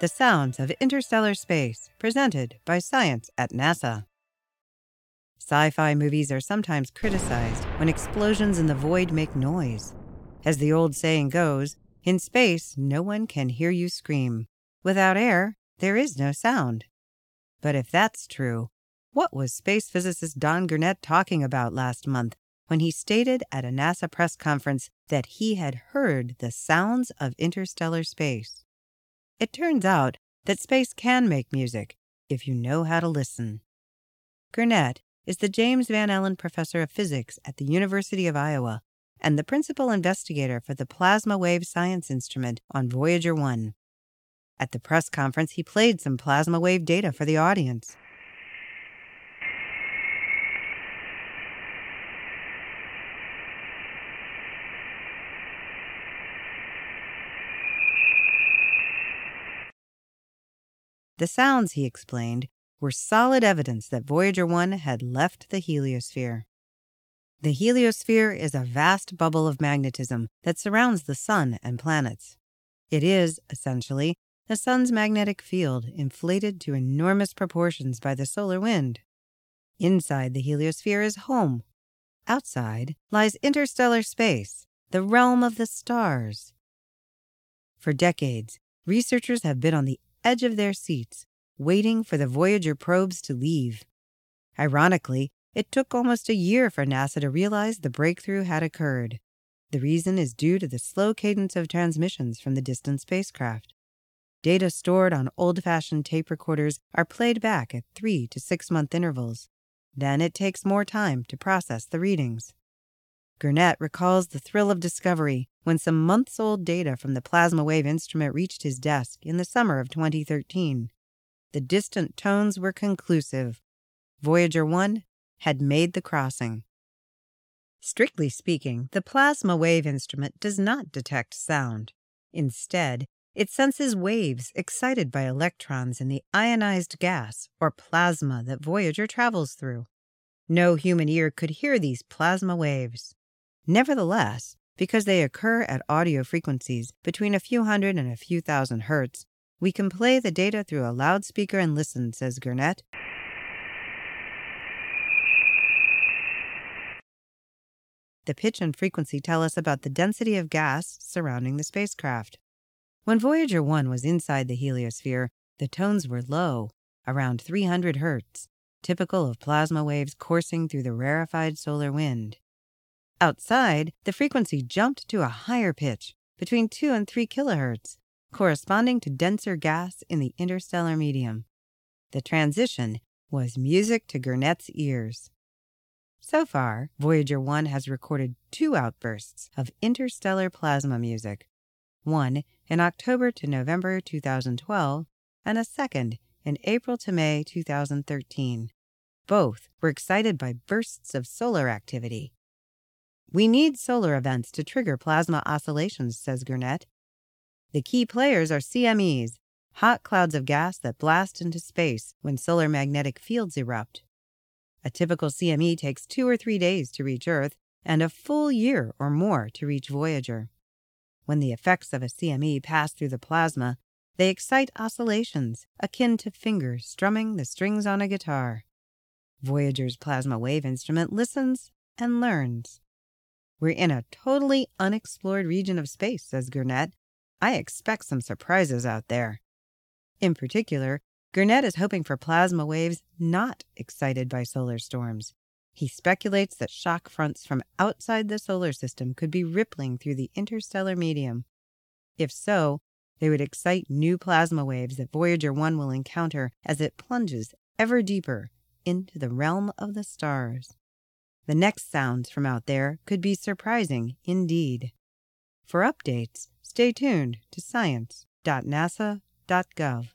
The Sounds of Interstellar Space, presented by Science at NASA. Sci fi movies are sometimes criticized when explosions in the void make noise. As the old saying goes, in space, no one can hear you scream. Without air, there is no sound. But if that's true, what was space physicist Don Gurnett talking about last month when he stated at a NASA press conference that he had heard the sounds of interstellar space? It turns out that space can make music if you know how to listen. Gurnett is the James Van Allen Professor of Physics at the University of Iowa and the principal investigator for the Plasma Wave Science Instrument on Voyager 1. At the press conference, he played some plasma wave data for the audience. The sounds, he explained, were solid evidence that Voyager 1 had left the heliosphere. The heliosphere is a vast bubble of magnetism that surrounds the Sun and planets. It is, essentially, the Sun's magnetic field inflated to enormous proportions by the solar wind. Inside the heliosphere is home. Outside lies interstellar space, the realm of the stars. For decades, researchers have been on the edge of their seats, waiting for the Voyager probes to leave. Ironically, it took almost a year for NASA to realize the breakthrough had occurred. The reason is due to the slow cadence of transmissions from the distant spacecraft. Data stored on old fashioned tape recorders are played back at three to six month intervals. Then it takes more time to process the readings. Gurnett recalls the thrill of discovery when some months old data from the plasma wave instrument reached his desk in the summer of 2013. The distant tones were conclusive. Voyager 1 had made the crossing. Strictly speaking, the plasma wave instrument does not detect sound. Instead, it senses waves excited by electrons in the ionized gas or plasma that Voyager travels through. No human ear could hear these plasma waves. Nevertheless, because they occur at audio frequencies between a few hundred and a few thousand hertz, we can play the data through a loudspeaker and listen, says Gurnett. The pitch and frequency tell us about the density of gas surrounding the spacecraft. When Voyager 1 was inside the heliosphere, the tones were low, around 300 hertz, typical of plasma waves coursing through the rarefied solar wind. Outside, the frequency jumped to a higher pitch, between 2 and 3 kilohertz, corresponding to denser gas in the interstellar medium. The transition was music to Gurnett's ears. So far, Voyager 1 has recorded two outbursts of interstellar plasma music one in October to November 2012, and a second in April to May 2013. Both were excited by bursts of solar activity. We need solar events to trigger plasma oscillations, says Gurnett. The key players are CMEs, hot clouds of gas that blast into space when solar magnetic fields erupt. A typical CME takes two or three days to reach Earth and a full year or more to reach Voyager. When the effects of a CME pass through the plasma, they excite oscillations akin to fingers strumming the strings on a guitar. Voyager's plasma wave instrument listens and learns. We're in a totally unexplored region of space, says Gurnett. I expect some surprises out there. In particular, Gurnett is hoping for plasma waves not excited by solar storms. He speculates that shock fronts from outside the solar system could be rippling through the interstellar medium. If so, they would excite new plasma waves that Voyager 1 will encounter as it plunges ever deeper into the realm of the stars. The next sounds from out there could be surprising indeed. For updates, stay tuned to science.nasa.gov.